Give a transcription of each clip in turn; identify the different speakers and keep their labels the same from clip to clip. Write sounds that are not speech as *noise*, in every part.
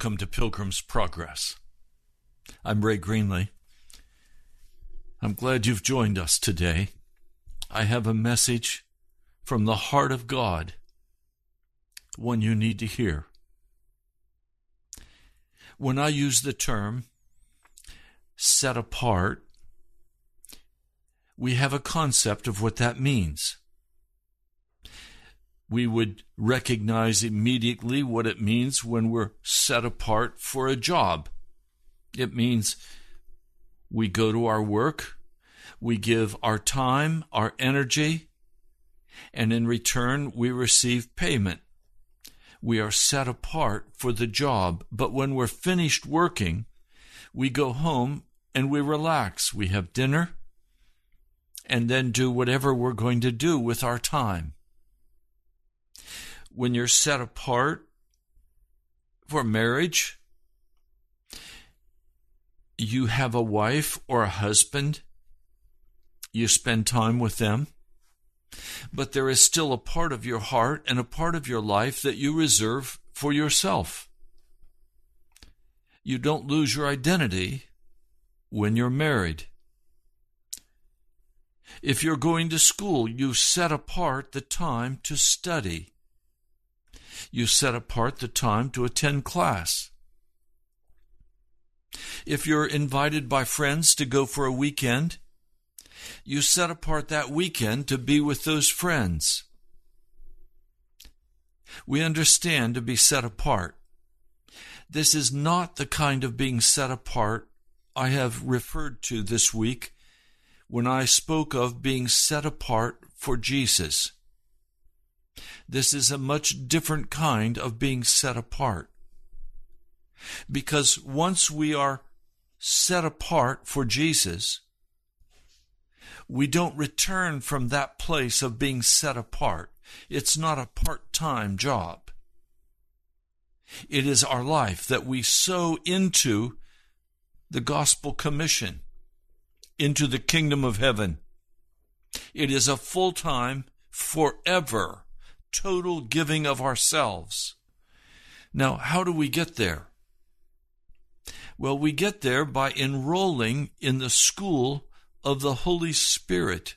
Speaker 1: Welcome to Pilgrim's Progress. I'm Ray Greenley. I'm glad you've joined us today. I have a message from the heart of God, one you need to hear. When I use the term set apart, we have a concept of what that means. We would recognize immediately what it means when we're set apart for a job. It means we go to our work, we give our time, our energy, and in return we receive payment. We are set apart for the job, but when we're finished working, we go home and we relax. We have dinner and then do whatever we're going to do with our time. When you're set apart, for marriage. You have a wife or a husband. You spend time with them. But there is still a part of your heart and a part of your life that you reserve for yourself. You don't lose your identity when you're married. If you're going to school, you set apart the time to study. You set apart the time to attend class. If you're invited by friends to go for a weekend, you set apart that weekend to be with those friends. We understand to be set apart. This is not the kind of being set apart I have referred to this week when I spoke of being set apart for Jesus. This is a much different kind of being set apart. Because once we are set apart for Jesus, we don't return from that place of being set apart. It's not a part time job. It is our life that we sow into the gospel commission, into the kingdom of heaven. It is a full time, forever, total giving of ourselves. Now, how do we get there? Well, we get there by enrolling in the school of the Holy Spirit.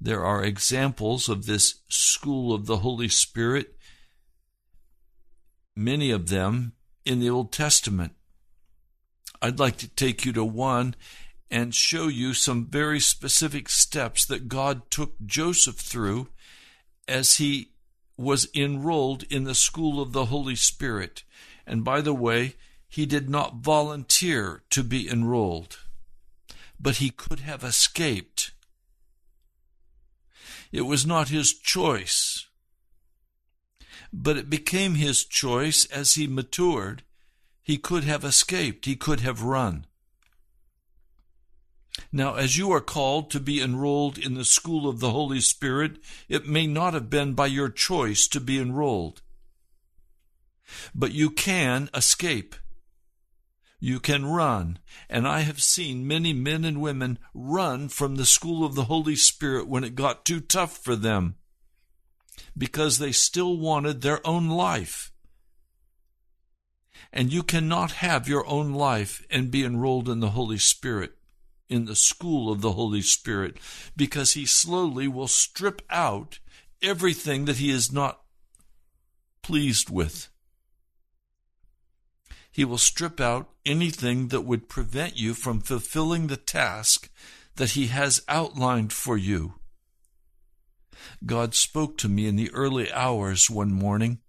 Speaker 1: There are examples of this school of the Holy Spirit, many of them in the Old Testament. I'd like to take you to one and show you some very specific steps that God took Joseph through as he was enrolled in the school of the Holy Spirit. And by the way, he did not volunteer to be enrolled but he could have escaped. It was not his choice, but it became his choice as he matured. He could have escaped, he could have run. Now, as you are called to be enrolled in the school of the Holy Spirit, it may not have been by your choice to be enrolled, but you can escape you can run. And I have seen many men and women run from the school of the Holy Spirit when it got too tough for them because they still wanted their own life. And you cannot have your own life and be enrolled in the Holy Spirit, in the school of the Holy Spirit, because He slowly will strip out everything that He is not pleased with. He will strip out anything that would prevent you from fulfilling the task that He has outlined for you. God spoke to me in the early hours one morning.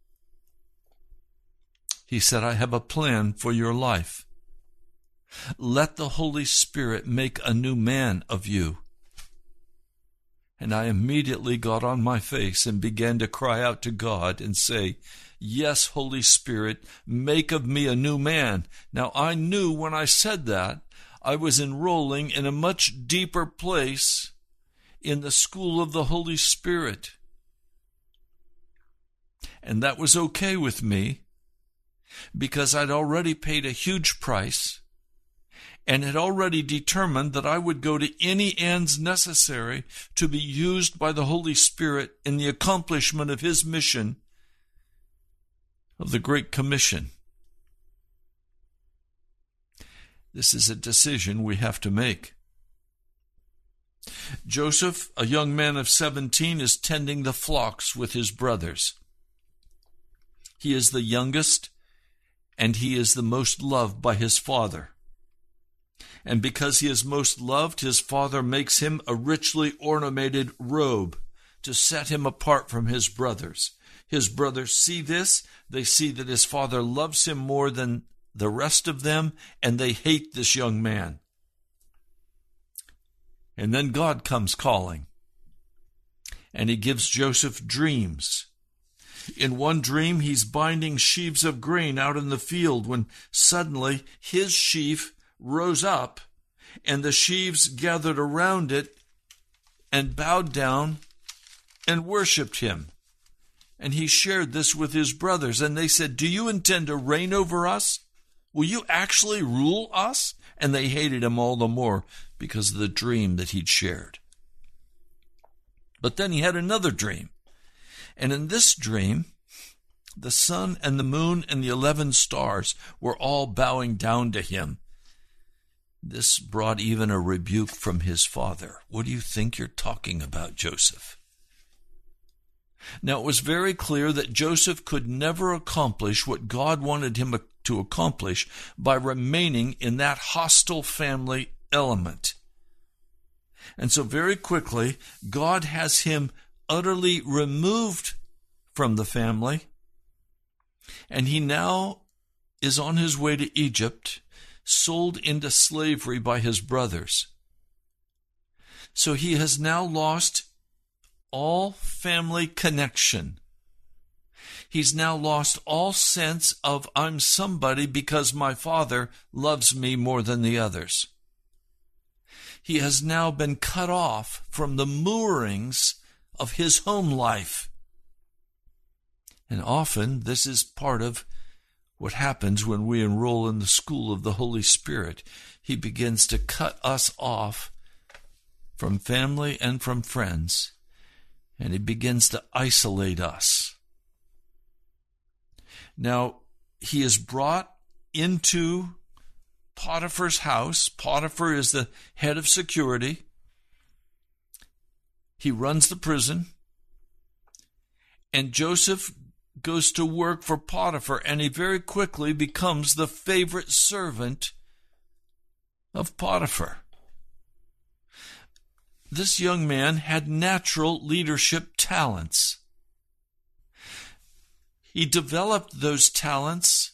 Speaker 1: He said, I have a plan for your life. Let the Holy Spirit make a new man of you. And I immediately got on my face and began to cry out to God and say, Yes, Holy Spirit, make of me a new man. Now I knew when I said that, I was enrolling in a much deeper place in the school of the Holy Spirit. And that was okay with me because I'd already paid a huge price and had already determined that I would go to any ends necessary to be used by the Holy Spirit in the accomplishment of His mission of the Great Commission. This is a decision we have to make. Joseph, a young man of 17, is tending the flocks with his brothers. He is the youngest, and he is the most loved by his father. And because he is most loved, his father makes him a richly ornamented robe to set him apart from his brothers. His brothers see this. They see that his father loves him more than the rest of them, and they hate this young man. And then God comes calling, and he gives Joseph dreams. In one dream, he's binding sheaves of grain out in the field when suddenly his sheaf rose up, and the sheaves gathered around it and bowed down and worshiped him And he shared this with his brothers, and they said, Do you intend to reign over us? Will you actually rule us? And they hated him all the more because of the dream that he'd shared. But then he had another dream. And in this dream, the sun and the moon and the eleven stars were all bowing down to him. This brought even a rebuke from his father. What do you think you're talking about, Joseph? Now, it was very clear that Joseph could never accomplish what God wanted him to accomplish by remaining in that hostile family element. And so, very quickly, God has him utterly removed from the family, and he now is on his way to Egypt, sold into slavery by his brothers. So he has now lost all family connection. He's now lost all sense of I'm somebody because my father loves me more than the others. He has now been cut off from the moorings of his home life. And often this is part of what happens when we enroll in the school of the Holy Spirit. He begins to cut us off from family and from friends and he begins to isolate us. Now, he is brought into Potiphar's house. Potiphar is the head of security. He runs the prison. And Joseph goes to work for Potiphar, and he very quickly becomes the favorite servant of Potiphar this young man had natural leadership talents. He developed those talents,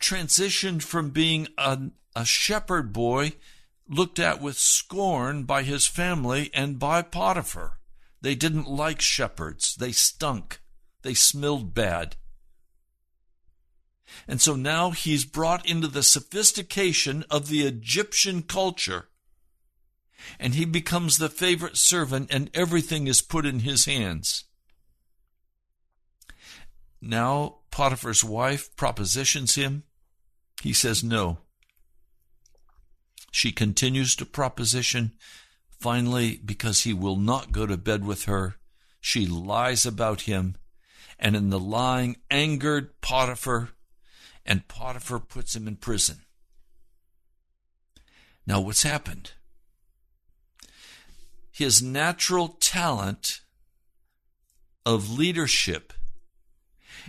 Speaker 1: transitioned from being a, a shepherd boy looked at with scorn by his family and by Potiphar. They didn't like shepherds. They stunk. They smelled bad. And so now he's brought into the sophistication of the Egyptian culture and he becomes the favorite servant, and everything is put in his hands. Now Potiphar's wife propositions him. He says no. She continues to proposition. Finally, because he will not go to bed with her, she lies about him, and in the lying angered Potiphar, and Potiphar puts him in prison. Now, what's happened? his natural talent of leadership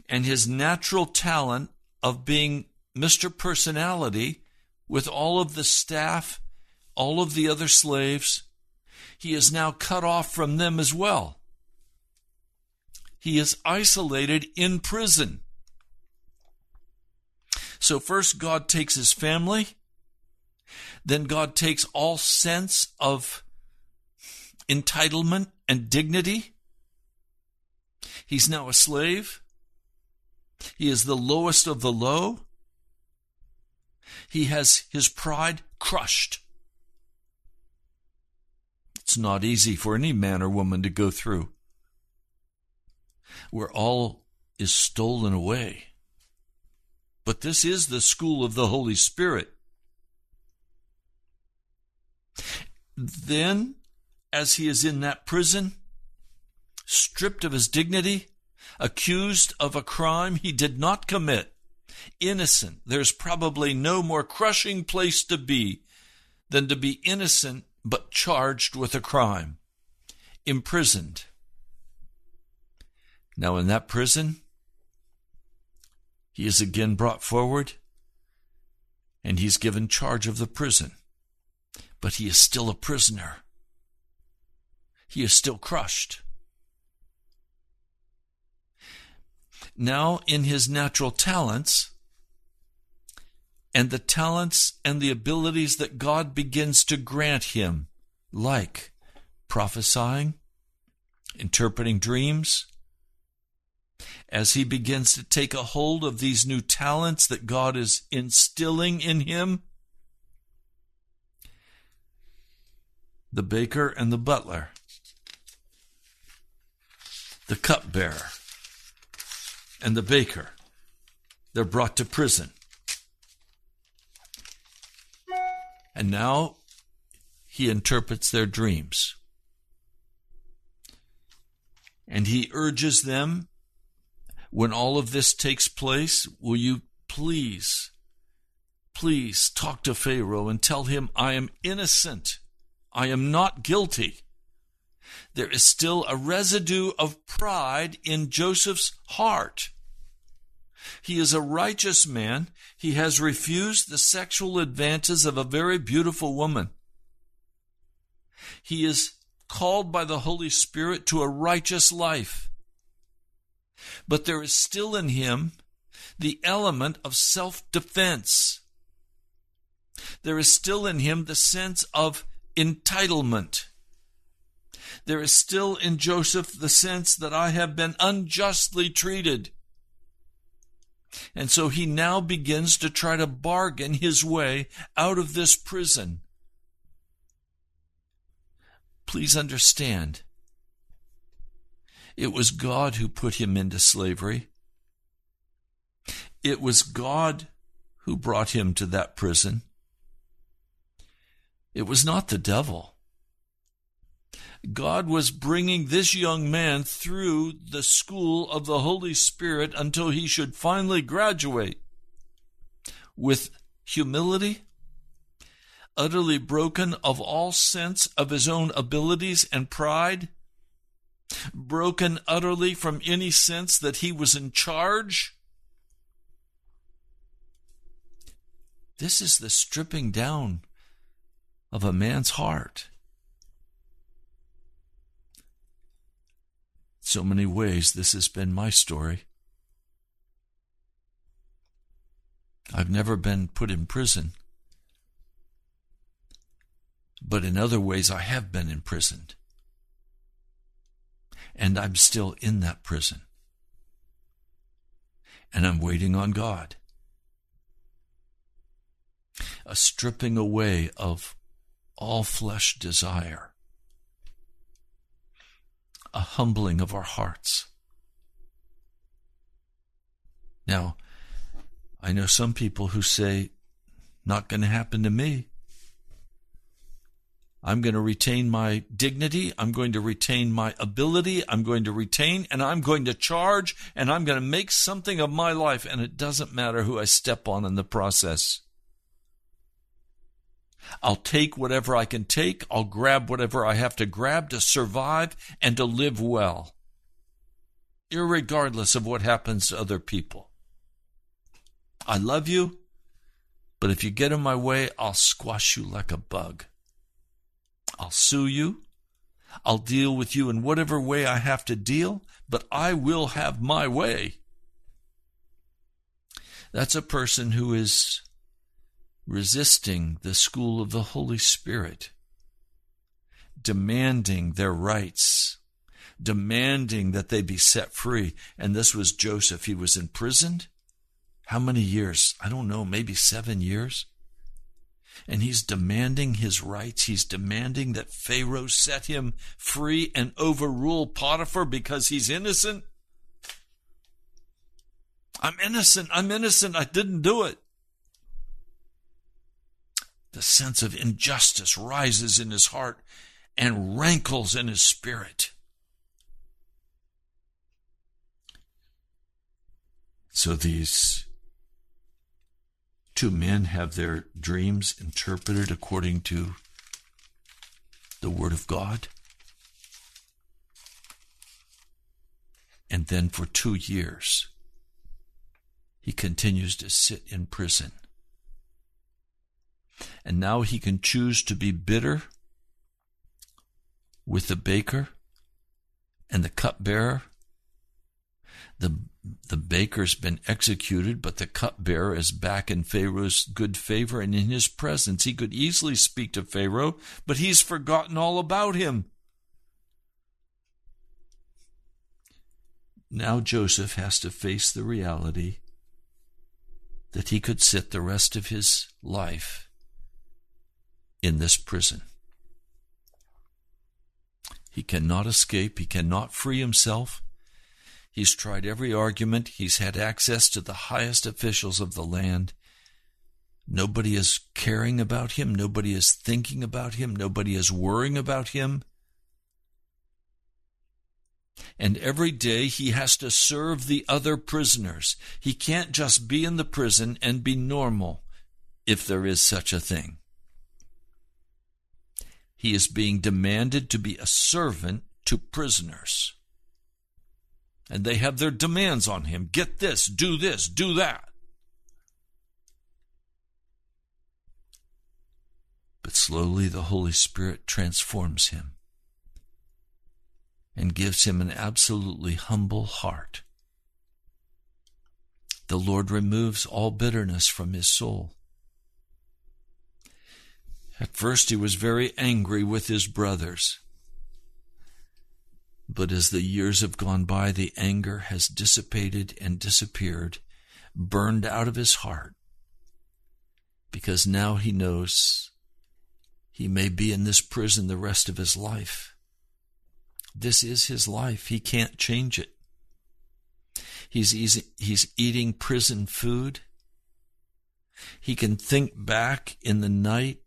Speaker 1: and his natural talent of being Mr. Personality with all of the staff, all of the other slaves, he is now cut off from them as well. He is isolated in prison. So, first, God takes his family. Then, God takes all sense of entitlement and dignity. He's now a slave. He is the lowest of the low. He has his pride crushed. It's not easy for any man or woman to go through, where all is stolen away. But this is the school of the Holy Spirit. Then as he is in that prison, stripped of his dignity, accused of a crime he did not commit, innocent. There's probably no more crushing place to be than to be innocent but charged with a crime, imprisoned. Now, in that prison, he is again brought forward and he's given charge of the prison. But he is still a prisoner he is still crushed. Now, in his natural talents, and the talents and the abilities that God begins to grant him, like prophesying, interpreting dreams, as he begins to take a hold of these new talents that God is instilling in him, the baker and the butler the cupbearer, and the baker. They're brought to prison. And now he interprets their dreams. And he urges them, when all of this takes place, will you please, please talk to Pharaoh and tell him I am innocent. I am not guilty. There is still a residue of pride in Joseph's heart. He is a righteous man. He has refused the sexual advances of a very beautiful woman. He is called by the Holy Spirit to a righteous life. But there is still in him the element of self defense. There is still in him the sense of entitlement. There is still in Joseph the sense that I have been unjustly treated. And so he now begins to try to bargain his way out of this prison. Please understand, it was God who put him into slavery. It was God who brought him to that prison. It was not the devil. God was bringing this young man through the school of the Holy Spirit until he should finally graduate with humility, utterly broken of all sense of his own abilities and pride, broken utterly from any sense that he was in charge. This is the stripping down of a man's heart. So many ways, this has been my story. I've never been put in prison, but in other ways, I have been imprisoned. And I'm still in that prison. And I'm waiting on God. A stripping away of all flesh desire, a humbling of our hearts. Now, I know some people who say, not going to happen to me. I'm going to retain my dignity. I'm going to retain my ability. I'm going to retain and I'm going to charge and I'm going to make something of my life. And it doesn't matter who I step on in the process. I'll take whatever I can take. I'll grab whatever I have to grab to survive and to live well, regardless of what happens to other people. I love you, but if you get in my way, I'll squash you like a bug. I'll sue you. I'll deal with you in whatever way I have to deal, but I will have my way. That's a person who is resisting the school of the Holy Spirit, demanding their rights, demanding that they be set free. And this was Joseph. He was imprisoned. How many years? I don't know, maybe seven years. And he's demanding his rights. He's demanding that Pharaoh set him free and overrule Potiphar because he's innocent. I'm innocent. I'm innocent. I didn't do it. The sense of injustice rises in his heart and rankles in his spirit. So these two men have their dreams interpreted according to the Word of God. And then for two years, he continues to sit in prison. And now he can choose to be bitter with the baker and the cupbearer. The, the baker's been executed, but the cupbearer is back in Pharaoh's good favor and in his presence. He could easily speak to Pharaoh, but he's forgotten all about him. Now Joseph has to face the reality that he could sit the rest of his life in this prison. He cannot escape, he cannot free himself. He's tried every argument. He's had access to the highest officials of the land. Nobody is caring about him. Nobody is thinking about him. Nobody is worrying about him. And every day he has to serve the other prisoners. He can't just be in the prison and be normal, if there is such a thing. He is being demanded to be a servant to prisoners. And they have their demands on him get this, do this, do that. But slowly the Holy Spirit transforms him and gives him an absolutely humble heart. The Lord removes all bitterness from his soul. At first, he was very angry with his brothers. But as the years have gone by, the anger has dissipated and disappeared, burned out of his heart, because now he knows he may be in this prison the rest of his life. This is his life. He can't change it. He's, easy, he's eating prison food. He can think back in the night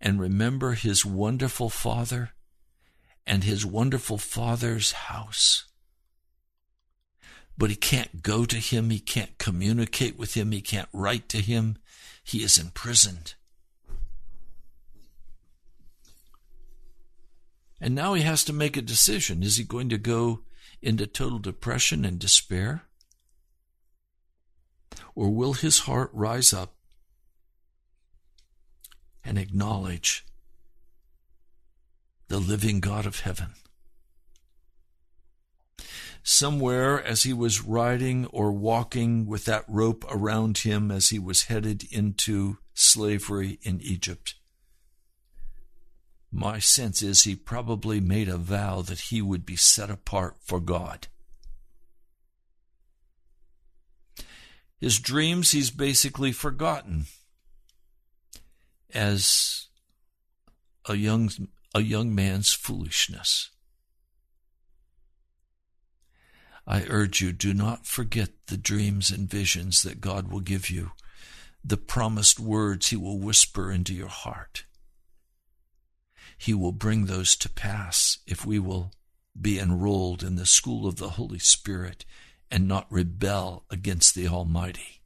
Speaker 1: and remember his wonderful father and his wonderful father's house. But he can't go to him. He can't communicate with him. He can't write to him. He is imprisoned. And now he has to make a decision. Is he going to go into total depression and despair? Or will his heart rise up and acknowledge the living God of heaven? Somewhere as he was riding or walking with that rope around him as he was headed into slavery in Egypt, my sense is he probably made a vow that he would be set apart for God. His dreams he's basically forgotten as a young a young man's foolishness. I urge you, do not forget the dreams and visions that God will give you, the promised words He will whisper into your heart. He will bring those to pass if we will be enrolled in the school of the Holy Spirit and not rebel against the Almighty.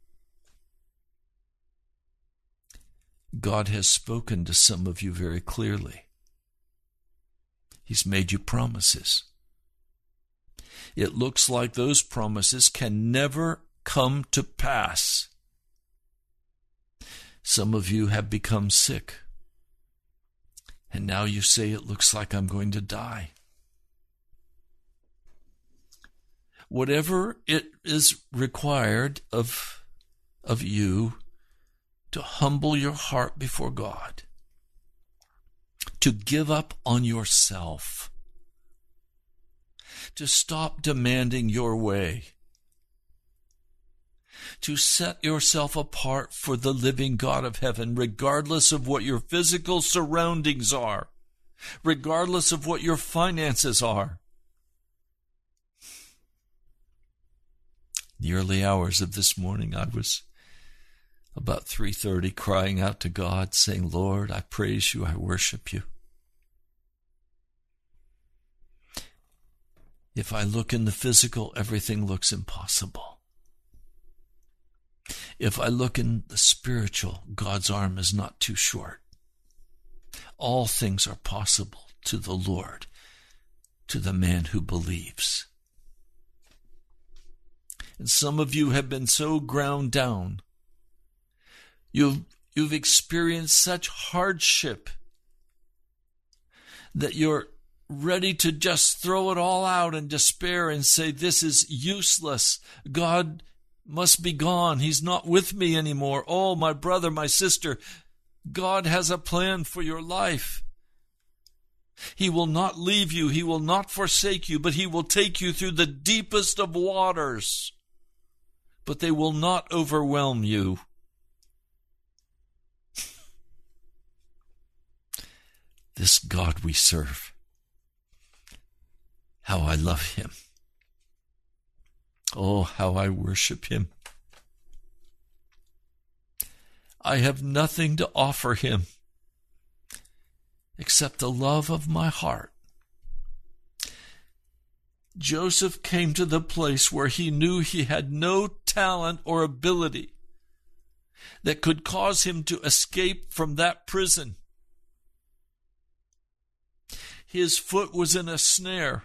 Speaker 1: God has spoken to some of you very clearly. He's made you promises. It looks like those promises can never come to pass. Some of you have become sick. And now you say it looks like I'm going to die. Whatever it is required of, of you to humble your heart before God, to give up on yourself, to stop demanding your way, to set yourself apart for the living God of heaven, regardless of what your physical surroundings are, regardless of what your finances are. The early hours of this morning, I was about 3:30 crying out to God saying, "Lord, I praise you, I worship you." If I look in the physical, everything looks impossible. If I look in the spiritual, God's arm is not too short. All things are possible to the Lord, to the man who believes. And some of you have been so ground down. You've, you've experienced such hardship that you're ready to just throw it all out in despair and say, This is useless. God must be gone. He's not with me anymore. Oh, my brother, my sister, God has a plan for your life. He will not leave you. He will not forsake you, but He will take you through the deepest of waters. But they will not overwhelm you. This God we serve. How I love Him. Oh, how I worship him. I have nothing to offer him except the love of my heart. Joseph came to the place where he knew he had no talent or ability that could cause him to escape from that prison. His foot was in a snare.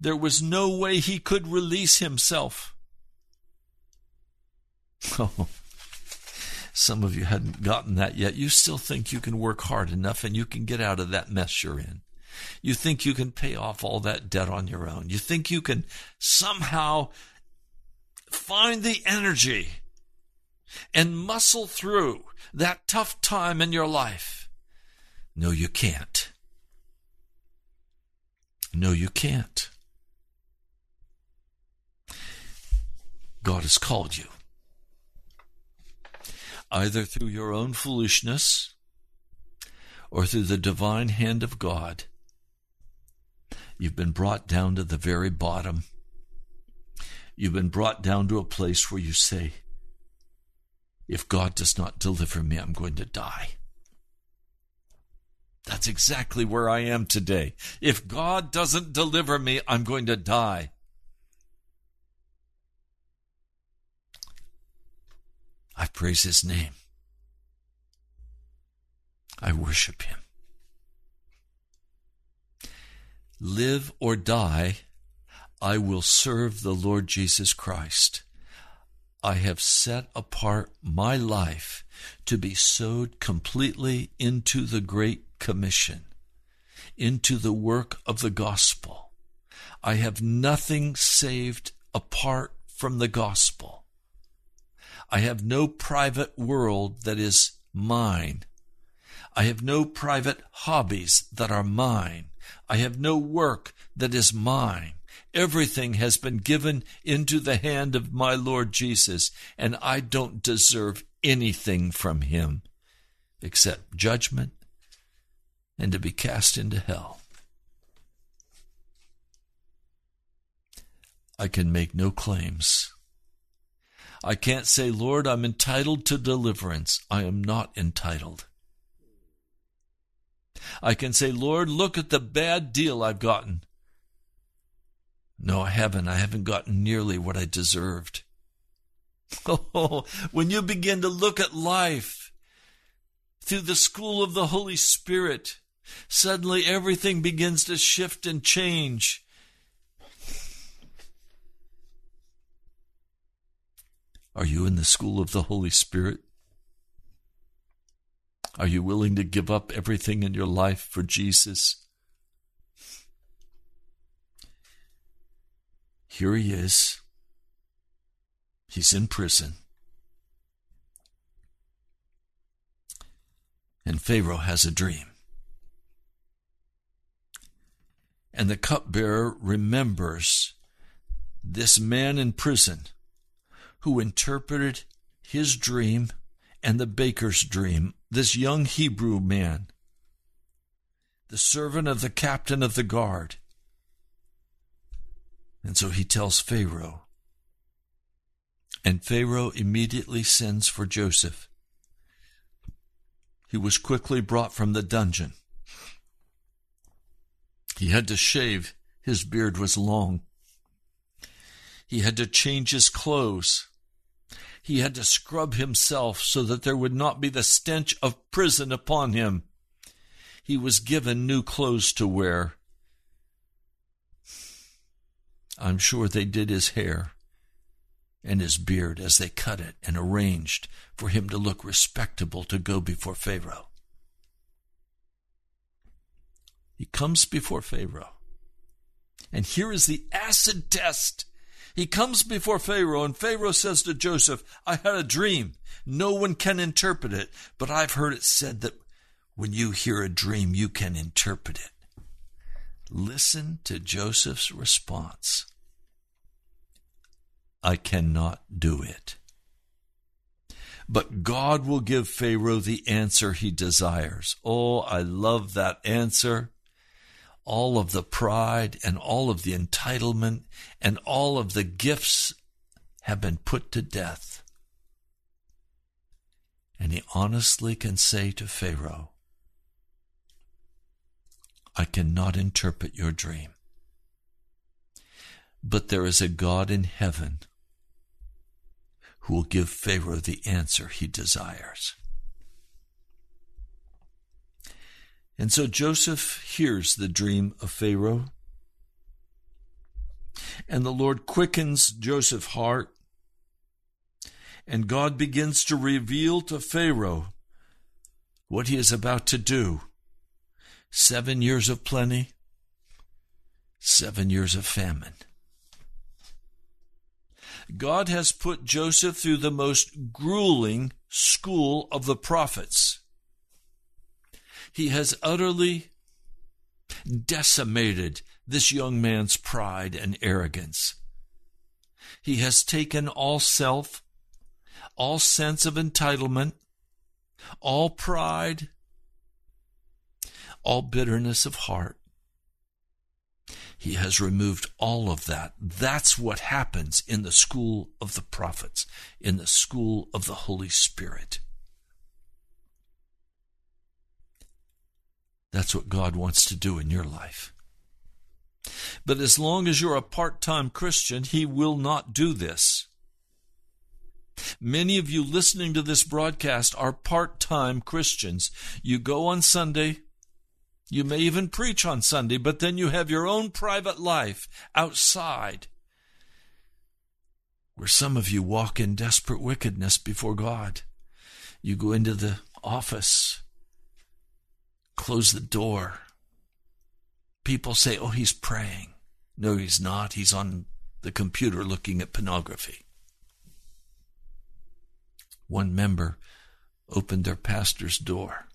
Speaker 1: There was no way he could release himself. *laughs* Oh, some of you hadn't gotten that yet. You still think you can work hard enough and you can get out of that mess you're in. You think you can pay off all that debt on your own. You think you can somehow find the energy and muscle through that tough time in your life. No, you can't. No, you can't. God has called you. Either through your own foolishness or through the divine hand of God. You've been brought down to the very bottom. You've been brought down to a place where you say, if God does not deliver me, I'm going to die. That's exactly where I am today. If God doesn't deliver me, I'm going to die. I praise his name. I worship him. Live or die, I will serve the Lord Jesus Christ. I have set apart my life to be sowed completely into the Great Commission, into the work of the gospel. I have nothing saved apart from the gospel. I have no private world that is mine. I have no private hobbies that are mine. I have no work that is mine. Everything has been given into the hand of my Lord Jesus, and I don't deserve anything from him except judgment and to be cast into hell. I can make no claims. I can't say, Lord, I'm entitled to deliverance. I am not entitled. I can say, Lord, look at the bad deal I've gotten. No, I haven't. I haven't gotten nearly what I deserved. *laughs* Oh, when you begin to look at life through the school of the Holy Spirit, suddenly everything begins to shift and change. Are you in the school of the Holy Spirit? Are you willing to give up everything in your life for Jesus? Here he is. He's in prison. And Pharaoh has a dream. And the cupbearer remembers this man in prison who interpreted his dream and the baker's dream, this young Hebrew man, the servant of the captain of the guard. And so he tells Pharaoh. And Pharaoh immediately sends for Joseph. He was quickly brought from the dungeon. He had to shave, his beard was long. He had to change his clothes. He had to scrub himself so that there would not be the stench of prison upon him. He was given new clothes to wear. I'm sure they did his hair and his beard as they cut it and arranged for him to look respectable to go before Pharaoh. He comes before Pharaoh. And here is the acid test. He comes before Pharaoh, and Pharaoh says to Joseph, I had a dream. No one can interpret it, but I've heard it said that when you hear a dream, you can interpret it. Listen to Joseph's response I cannot do it. But God will give Pharaoh the answer he desires. Oh, I love that answer. All of the pride and all of the entitlement and all of the gifts have been put to death. And he honestly can say to Pharaoh, I cannot interpret your dream. But there is a God in heaven who will give Pharaoh the answer he desires. And so Joseph hears the dream of Pharaoh. And the Lord quickens Joseph's heart. And God begins to reveal to Pharaoh what he is about to do. Seven years of plenty, seven years of famine. God has put Joseph through the most grueling school of the prophets. He has utterly decimated this young man's pride and arrogance. He has taken all self, all sense of entitlement, all pride, all bitterness of heart. He has removed all of that. That's what happens in the school of the prophets, in the school of the Holy Spirit. That's what God wants to do in your life. But as long as you're a part time Christian, He will not do this. Many of you listening to this broadcast are part time Christians. You go on Sunday, you may even preach on Sunday, but then you have your own private life outside where some of you walk in desperate wickedness before God. You go into the office, close the door. People say, Oh, he's praying. No, he's not. He's on the computer looking at pornography. One member opened their pastor's door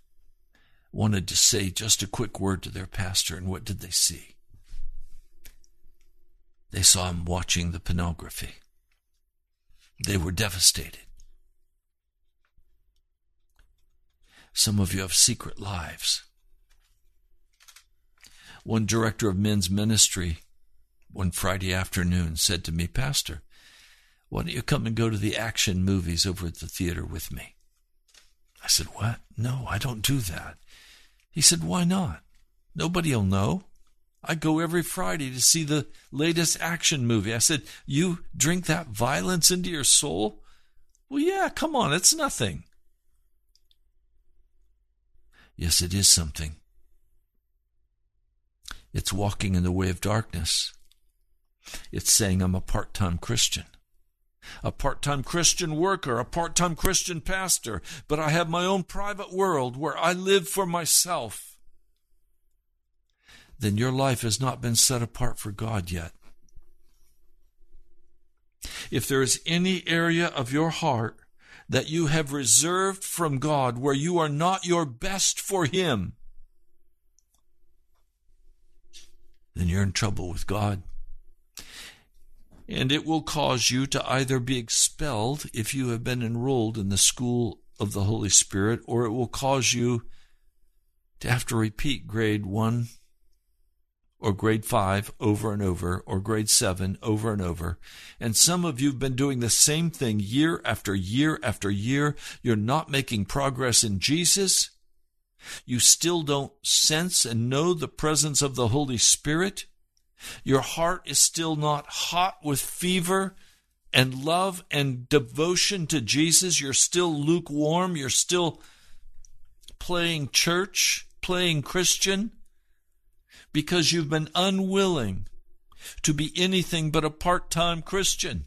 Speaker 1: wanted to say just a quick word to their pastor, and what did they see? They saw him watching the pornography. They were devastated. Some of you have secret lives. One director of men's ministry one Friday afternoon said to me, Pastor, why don't you come and go to the action movies over at the theater with me? I said, What? No, I don't do that. He said, Why not? Nobody'll know. I go every Friday to see the latest action movie. I said, You drink that violence into your soul? Well, yeah, come on, it's nothing. Yes, it is something. It's walking in the way of darkness. It's saying I'm a part time Christian a part time Christian worker, a part time Christian pastor, but I have my own private world where I live for myself, then your life has not been set apart for God yet. If there is any area of your heart that you have reserved from God where you are not your best for Him, then you're in trouble with God and it will cause you to either be expelled if you have been enrolled in the school of the Holy Spirit, or it will cause you to have to repeat grade one or grade five over and over, or grade seven over and over. And some of you have been doing the same thing year after year after year. You're not making progress in Jesus. You still don't sense and know the presence of the Holy Spirit. Your heart is still not hot with fever and love and devotion to Jesus. You're still lukewarm. You're still playing church, playing Christian, because you've been unwilling to be anything but a part time Christian.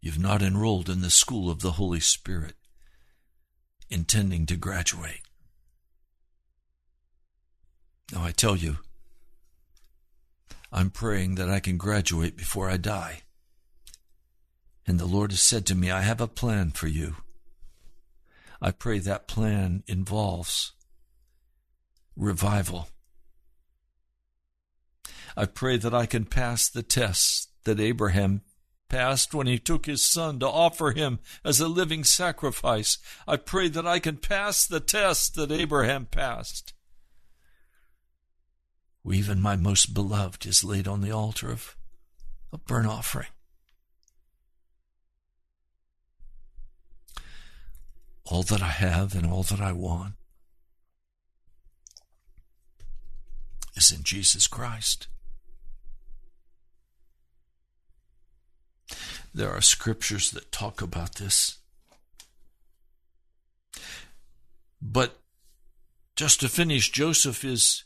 Speaker 1: You've not enrolled in the school of the Holy Spirit, intending to graduate. Now, I tell you, I'm praying that I can graduate before I die. And the Lord has said to me, I have a plan for you. I pray that plan involves revival. I pray that I can pass the tests that Abraham passed when he took his son to offer him as a living sacrifice. I pray that I can pass the test that Abraham passed. Even my most beloved is laid on the altar of a burnt offering. All that I have and all that I want is in Jesus Christ. There are scriptures that talk about this. But just to finish, Joseph is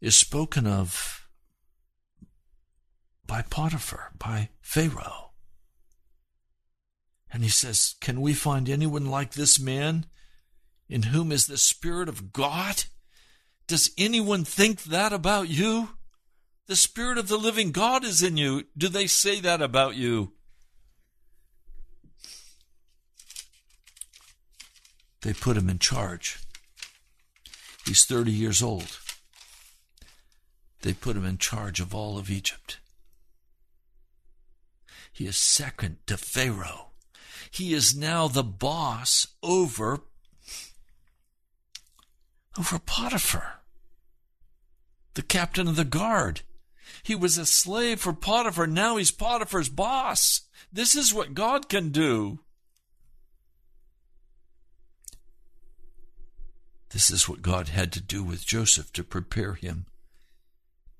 Speaker 1: is spoken of by Potiphar, by Pharaoh. And he says, Can we find anyone like this man in whom is the Spirit of God? Does anyone think that about you? The Spirit of the living God is in you. Do they say that about you? They put him in charge. He's 30 years old they put him in charge of all of Egypt. He is second to Pharaoh. He is now the boss over, over Potiphar, the captain of the guard. He was a slave for Potiphar. Now he's Potiphar's boss. This is what God can do. This is what God had to do with Joseph to prepare him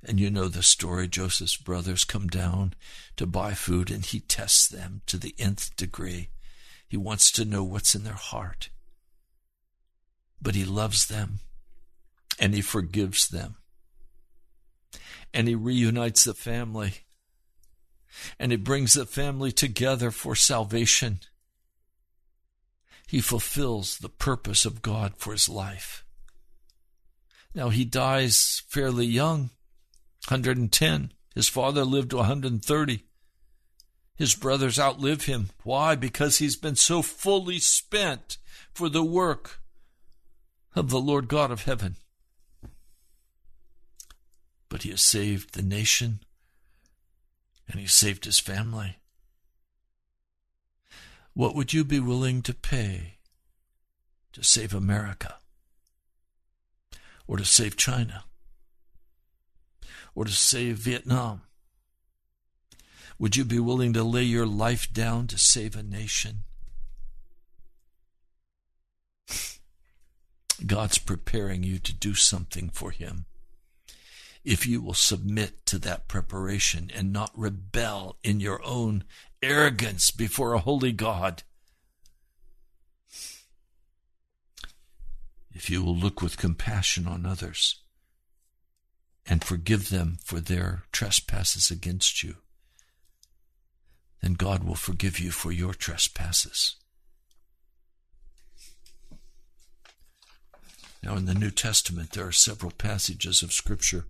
Speaker 1: and you know the story. Joseph's brothers come down to buy food and he tests them to the nth degree. He wants to know what's in their heart. But he loves them and he forgives them. And he reunites the family and he brings the family together for salvation. He fulfills the purpose of God for his life. Now he dies fairly young 110. His father lived to 130. His brothers outlive him. Why? Because he's been so fully spent for the work of the Lord God of heaven. But he has saved the nation and he saved his family. What would you be willing to pay to save America or to save China? or to save Vietnam? Would you be willing to lay your life down to save a nation? God's preparing you to do something for Him. If you will submit to that preparation and not rebel in your own arrogance before a holy God, if you will look with compassion on others, and forgive them for their trespasses against you, then God will forgive you for your trespasses. Now, in the New Testament, there are several passages of Scripture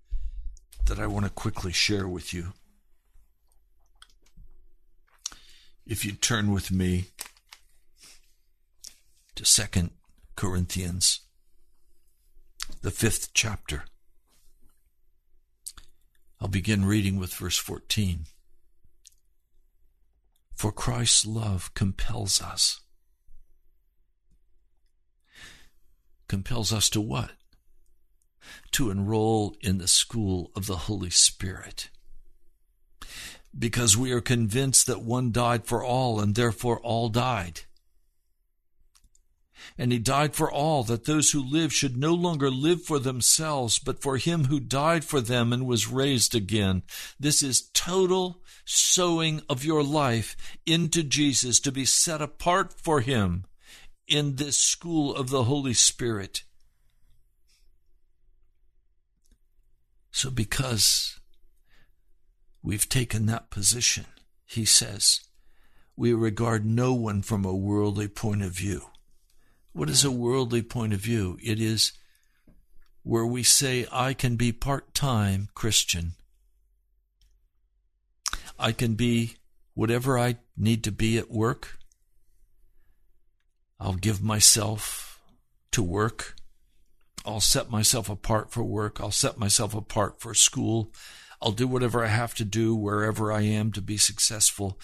Speaker 1: that I want to quickly share with you. If you turn with me to Second Corinthians, the fifth chapter. I'll begin reading with verse 14. For Christ's love compels us. Compels us to what? To enroll in the school of the Holy Spirit. Because we are convinced that one died for all and therefore all died and he died for all, that those who live should no longer live for themselves, but for him who died for them and was raised again. This is total sowing of your life into Jesus to be set apart for him in this school of the Holy Spirit. So, because we've taken that position, he says, we regard no one from a worldly point of view. What is a worldly point of view? It is where we say, I can be part time Christian. I can be whatever I need to be at work. I'll give myself to work. I'll set myself apart for work. I'll set myself apart for school. I'll do whatever I have to do wherever I am to be successful.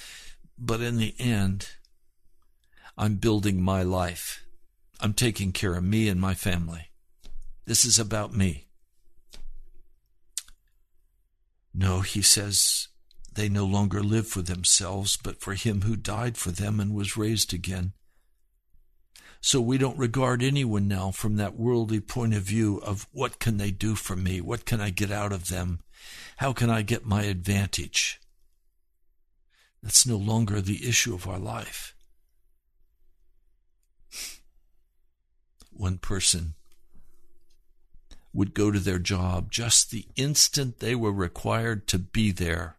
Speaker 1: But in the end, I'm building my life. I'm taking care of me and my family. This is about me. No, he says, they no longer live for themselves, but for him who died for them and was raised again. So we don't regard anyone now from that worldly point of view of what can they do for me? What can I get out of them? How can I get my advantage? That's no longer the issue of our life. One person would go to their job just the instant they were required to be there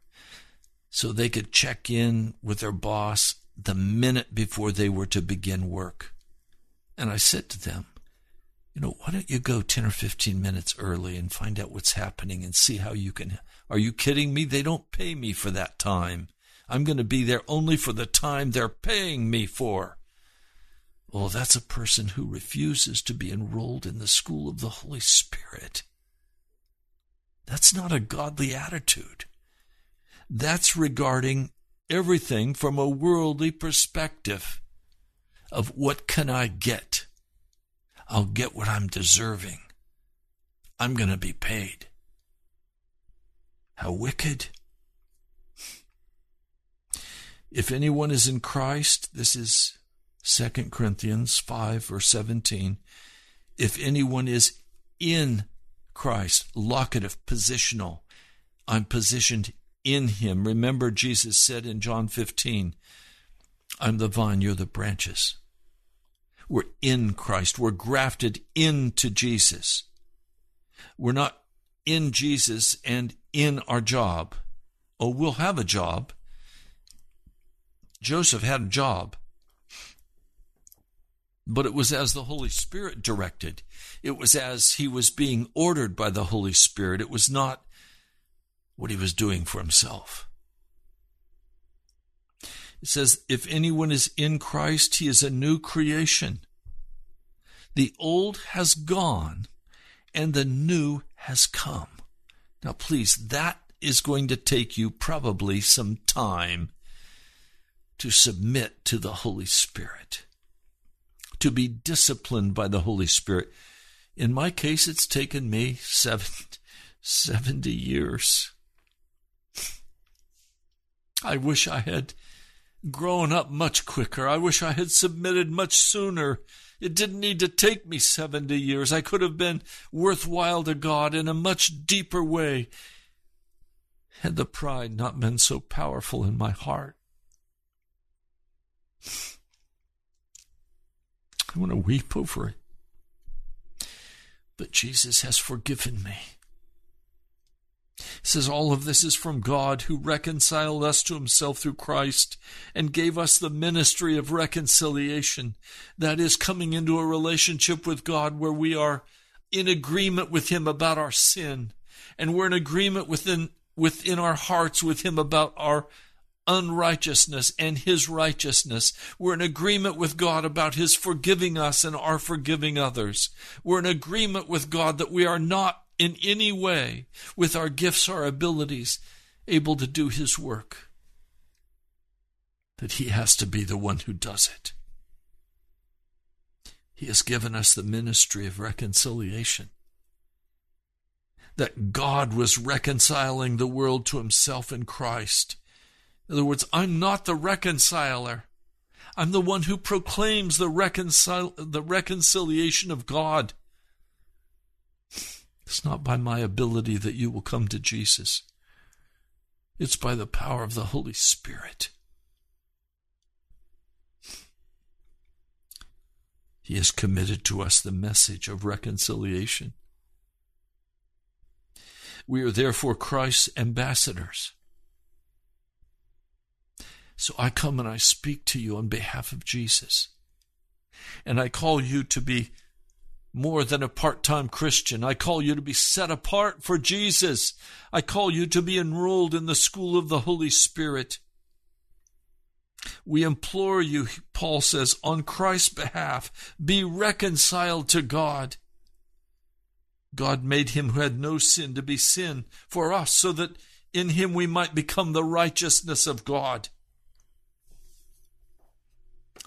Speaker 1: so they could check in with their boss the minute before they were to begin work. And I said to them, you know, why don't you go 10 or 15 minutes early and find out what's happening and see how you can. Are you kidding me? They don't pay me for that time. I'm going to be there only for the time they're paying me for. Well, that's a person who refuses to be enrolled in the school of the Holy Spirit. That's not a godly attitude. That's regarding everything from a worldly perspective of what can I get? I'll get what I'm deserving. I'm going to be paid. How wicked. If anyone is in Christ, this is 2 Corinthians 5 verse 17. If anyone is in Christ, locative, positional, I'm positioned in him. Remember, Jesus said in John 15, I'm the vine, you're the branches. We're in Christ. We're grafted into Jesus. We're not in Jesus and in our job. Oh, we'll have a job. Joseph had a job. But it was as the Holy Spirit directed. It was as he was being ordered by the Holy Spirit. It was not what he was doing for himself. It says, if anyone is in Christ, he is a new creation. The old has gone and the new has come. Now, please, that is going to take you probably some time to submit to the Holy Spirit, to be disciplined by the Holy Spirit. In my case, it's taken me seven, 70 years. I wish I had grown up much quicker. I wish I had submitted much sooner. It didn't need to take me 70 years. I could have been worthwhile to God in a much deeper way had the pride not been so powerful in my heart. I want to weep over it. But Jesus has forgiven me says all of this is from God who reconciled us to himself through Christ and gave us the ministry of reconciliation. That is coming into a relationship with God where we are in agreement with him about our sin and we're in agreement within within our hearts with him about our unrighteousness and his righteousness. We're in agreement with God about his forgiving us and our forgiving others. We're in agreement with God that we are not in any way with our gifts, our abilities, able to do His work, that He has to be the one who does it. He has given us the ministry of reconciliation. That God was reconciling the world to Himself in Christ. In other words, I'm not the reconciler. I'm the one who proclaims the, reconcil- the reconciliation of God. It's not by my ability that you will come to Jesus. It's by the power of the Holy Spirit. He has committed to us the message of reconciliation. We are therefore Christ's ambassadors. So I come and I speak to you on behalf of Jesus. And I call you to be more than a part time Christian. I call you to be set apart for Jesus. I call you to be enrolled in the school of the Holy Spirit. We implore you, Paul says, on Christ's behalf, be reconciled to God. God made him who had no sin to be sin for us so that in him we might become the righteousness of God.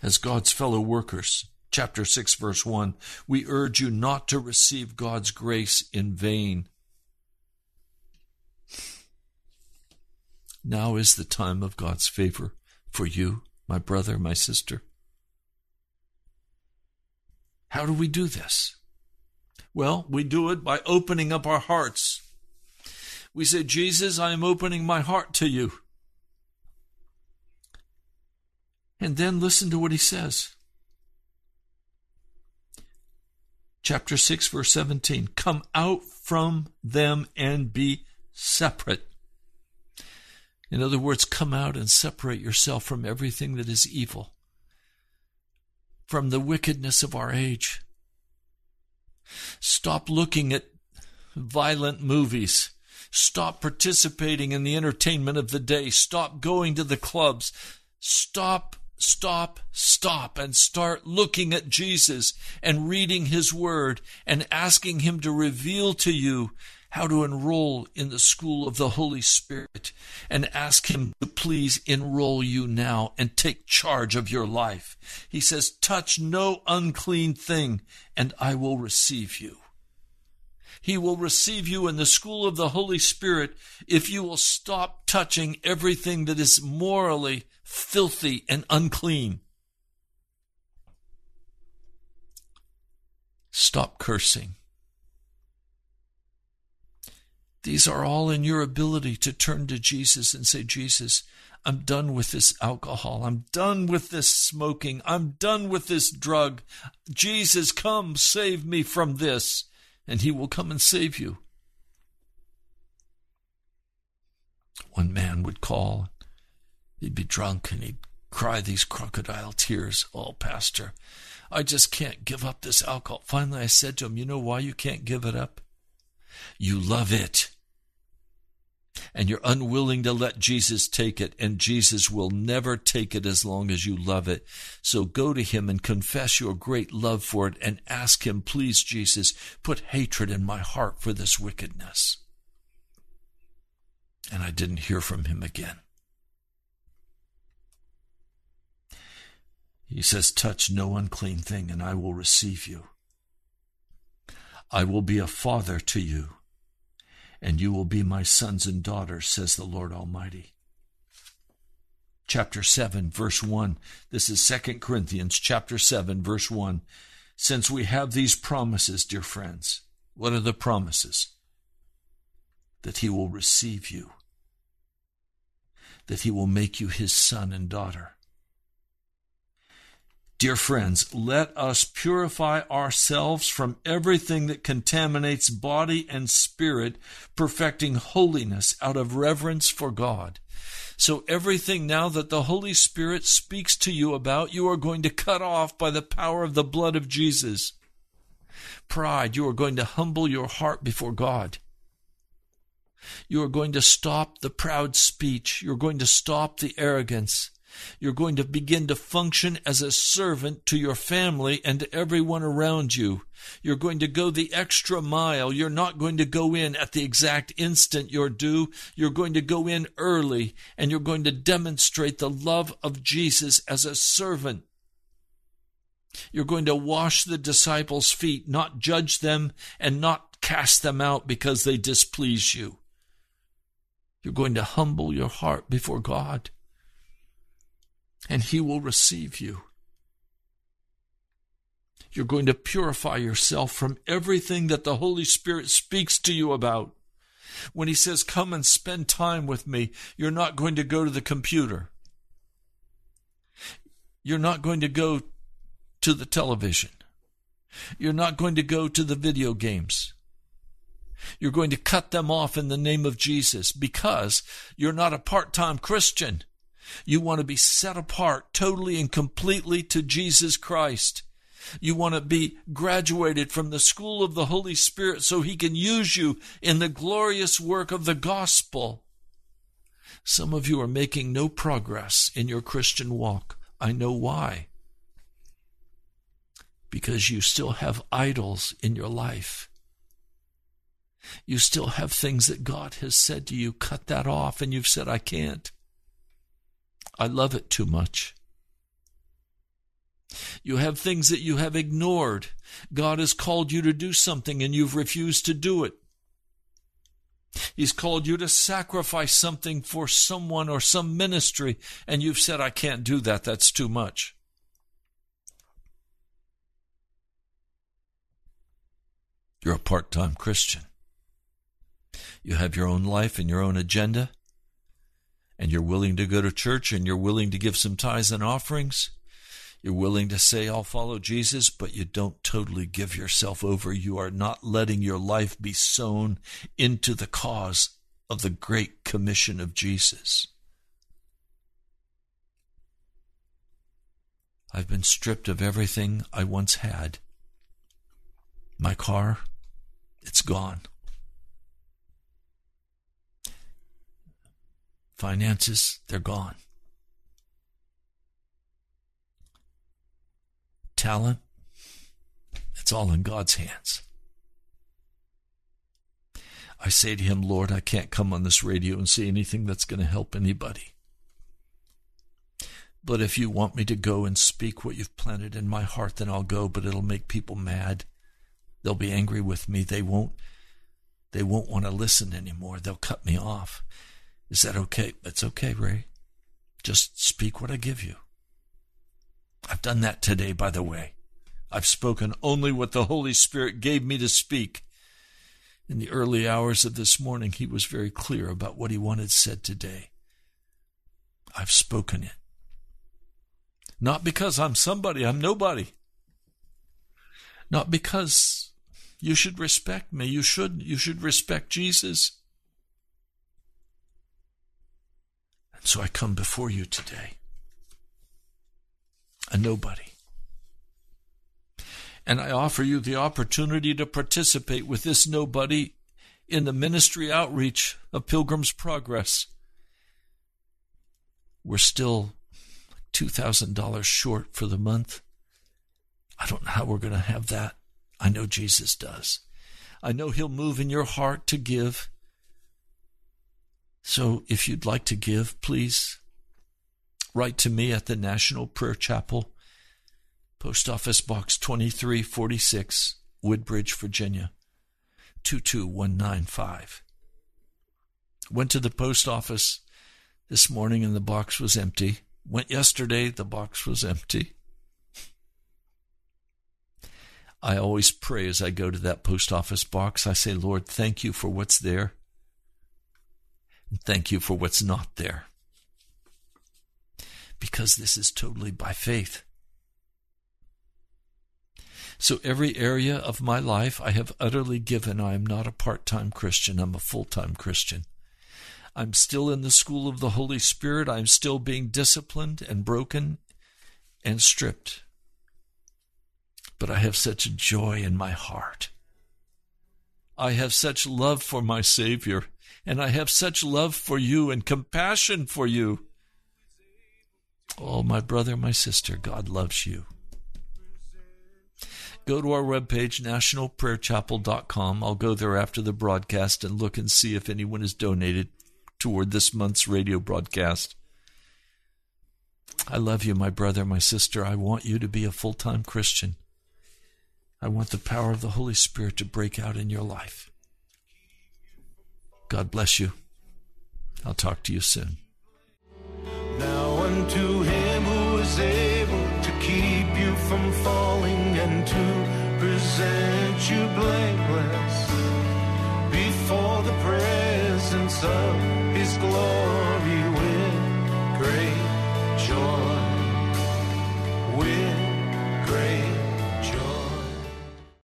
Speaker 1: As God's fellow workers, chapter 6, verse 1, we urge you not to receive God's grace in vain. Now is the time of God's favor for you, my brother, my sister. How do we do this? Well, we do it by opening up our hearts. We say, Jesus, I am opening my heart to you. And then listen to what he says. Chapter 6, verse 17 Come out from them and be separate. In other words, come out and separate yourself from everything that is evil, from the wickedness of our age. Stop looking at violent movies. Stop participating in the entertainment of the day. Stop going to the clubs. Stop, stop, stop, and start looking at Jesus and reading His Word and asking Him to reveal to you how to enroll in the school of the Holy Spirit and ask Him to please enroll you now and take charge of your life. He says, Touch no unclean thing, and I will receive you. He will receive you in the school of the Holy Spirit if you will stop touching everything that is morally filthy and unclean. Stop cursing. These are all in your ability to turn to Jesus and say, Jesus, I'm done with this alcohol. I'm done with this smoking. I'm done with this drug. Jesus, come save me from this. And he will come and save you. One man would call. He'd be drunk and he'd cry these crocodile tears. Oh, Pastor, I just can't give up this alcohol. Finally, I said to him, You know why you can't give it up? You love it. And you're unwilling to let Jesus take it, and Jesus will never take it as long as you love it. So go to Him and confess your great love for it and ask Him, please, Jesus, put hatred in my heart for this wickedness. And I didn't hear from him again. He says, Touch no unclean thing, and I will receive you. I will be a father to you and you will be my sons and daughters, says the Lord Almighty. Chapter 7, verse 1. This is 2 Corinthians chapter 7, verse 1. Since we have these promises, dear friends, what are the promises? That he will receive you, that he will make you his son and daughter, Dear friends, let us purify ourselves from everything that contaminates body and spirit, perfecting holiness out of reverence for God. So, everything now that the Holy Spirit speaks to you about, you are going to cut off by the power of the blood of Jesus. Pride, you are going to humble your heart before God. You are going to stop the proud speech. You're going to stop the arrogance. You're going to begin to function as a servant to your family and to everyone around you. You're going to go the extra mile. You're not going to go in at the exact instant you're due. You're going to go in early and you're going to demonstrate the love of Jesus as a servant. You're going to wash the disciples' feet, not judge them and not cast them out because they displease you. You're going to humble your heart before God and He will receive you. You're going to purify yourself from everything that the Holy Spirit speaks to you about. When He says, Come and spend time with me, you're not going to go to the computer. You're not going to go to the television. You're not going to go to the video games. You're going to cut them off in the name of Jesus because you're not a part time Christian. You want to be set apart totally and completely to Jesus Christ. You want to be graduated from the school of the Holy Spirit so He can use you in the glorious work of the gospel. Some of you are making no progress in your Christian walk. I know why. Because you still have idols in your life. You still have things that God has said to you, cut that off, and you've said, I can't. I love it too much. You have things that you have ignored. God has called you to do something and you've refused to do it. He's called you to sacrifice something for someone or some ministry, and you've said, I can't do that. That's too much. You're a part time Christian. You have your own life and your own agenda, and you're willing to go to church and you're willing to give some tithes and offerings. You're willing to say, I'll follow Jesus, but you don't totally give yourself over. You are not letting your life be sown into the cause of the great commission of Jesus. I've been stripped of everything I once had. My car, it's gone. Finances, they're gone. talent, it's all in God's hands. I say to him, Lord, I can't come on this radio and say anything that's going to help anybody. But if you want me to go and speak what you've planted in my heart, then I'll go, but it'll make people mad. They'll be angry with me. They won't they won't want to listen anymore. They'll cut me off. Is that okay? It's okay, Ray. Just speak what I give you. I've done that today, by the way. I've spoken only what the Holy Spirit gave me to speak. In the early hours of this morning, he was very clear about what he wanted said today. I've spoken it. Not because I'm somebody, I'm nobody. Not because you should respect me. You should you should respect Jesus. And so I come before you today a nobody. And I offer you the opportunity to participate with this nobody in the ministry outreach of Pilgrim's Progress. We're still $2,000 short for the month. I don't know how we're going to have that. I know Jesus does. I know He'll move in your heart to give. So if you'd like to give, please write to me at the National Prayer Chapel, Post Office Box 2346, Woodbridge, Virginia 22195. Went to the post office this morning and the box was empty. Went yesterday, the box was empty. I always pray as I go to that post office box. I say, Lord, thank you for what's there. And thank you for what's not there because this is totally by faith. So, every area of my life I have utterly given. I am not a part time Christian, I'm a full time Christian. I'm still in the school of the Holy Spirit. I'm still being disciplined and broken and stripped. But I have such joy in my heart. I have such love for my Savior, and I have such love for you and compassion for you Oh, my brother, my sister, God loves you. Go to our webpage, nationalprayerchapel.com. I'll go there after the broadcast and look and see if anyone has donated toward this month's radio broadcast. I love you, my brother, my sister. I want you to be a full time Christian. I want the power of the Holy Spirit to break out in your life. God bless you. I'll talk to you soon.
Speaker 2: Now unto him who is able to keep you from falling and to present you blameless before the presence of his glory with great joy.